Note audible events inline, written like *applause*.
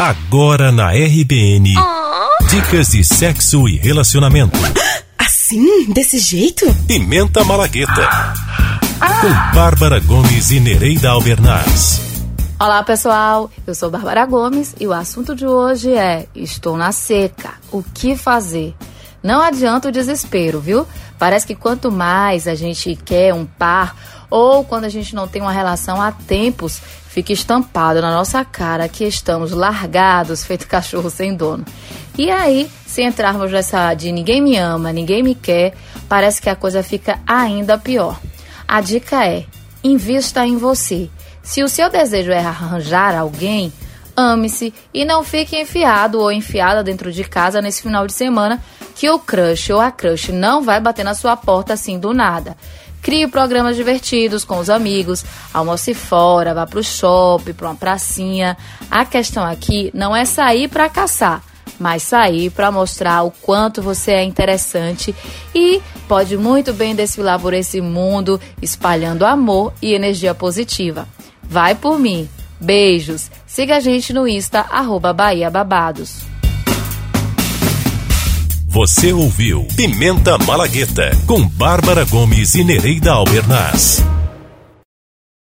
Agora na RBN. Oh. Dicas de sexo e relacionamento. *gasps* Assim? Desse jeito? Pimenta Malagueta. Com Bárbara Gomes e Nereida Albernaz. Olá pessoal, eu sou Bárbara Gomes e o assunto de hoje é Estou na seca. O que fazer? Não adianta o desespero, viu? Parece que quanto mais a gente quer um par ou quando a gente não tem uma relação há tempos, fica estampado na nossa cara que estamos largados, feito cachorro sem dono. E aí, se entrarmos nessa de ninguém me ama, ninguém me quer, parece que a coisa fica ainda pior. A dica é: invista em você. Se o seu desejo é arranjar alguém, ame-se e não fique enfiado ou enfiada dentro de casa nesse final de semana que o crush ou a crush não vai bater na sua porta assim do nada. Crie programas divertidos com os amigos, almoce fora, vá pro shopping, pra uma pracinha. A questão aqui não é sair para caçar, mas sair para mostrar o quanto você é interessante e pode muito bem desfilar por esse mundo espalhando amor e energia positiva. Vai por mim. Beijos. Siga a gente no Insta, arroba Bahia Babados. Você ouviu Pimenta Malagueta com Bárbara Gomes e Nereida Albernaz.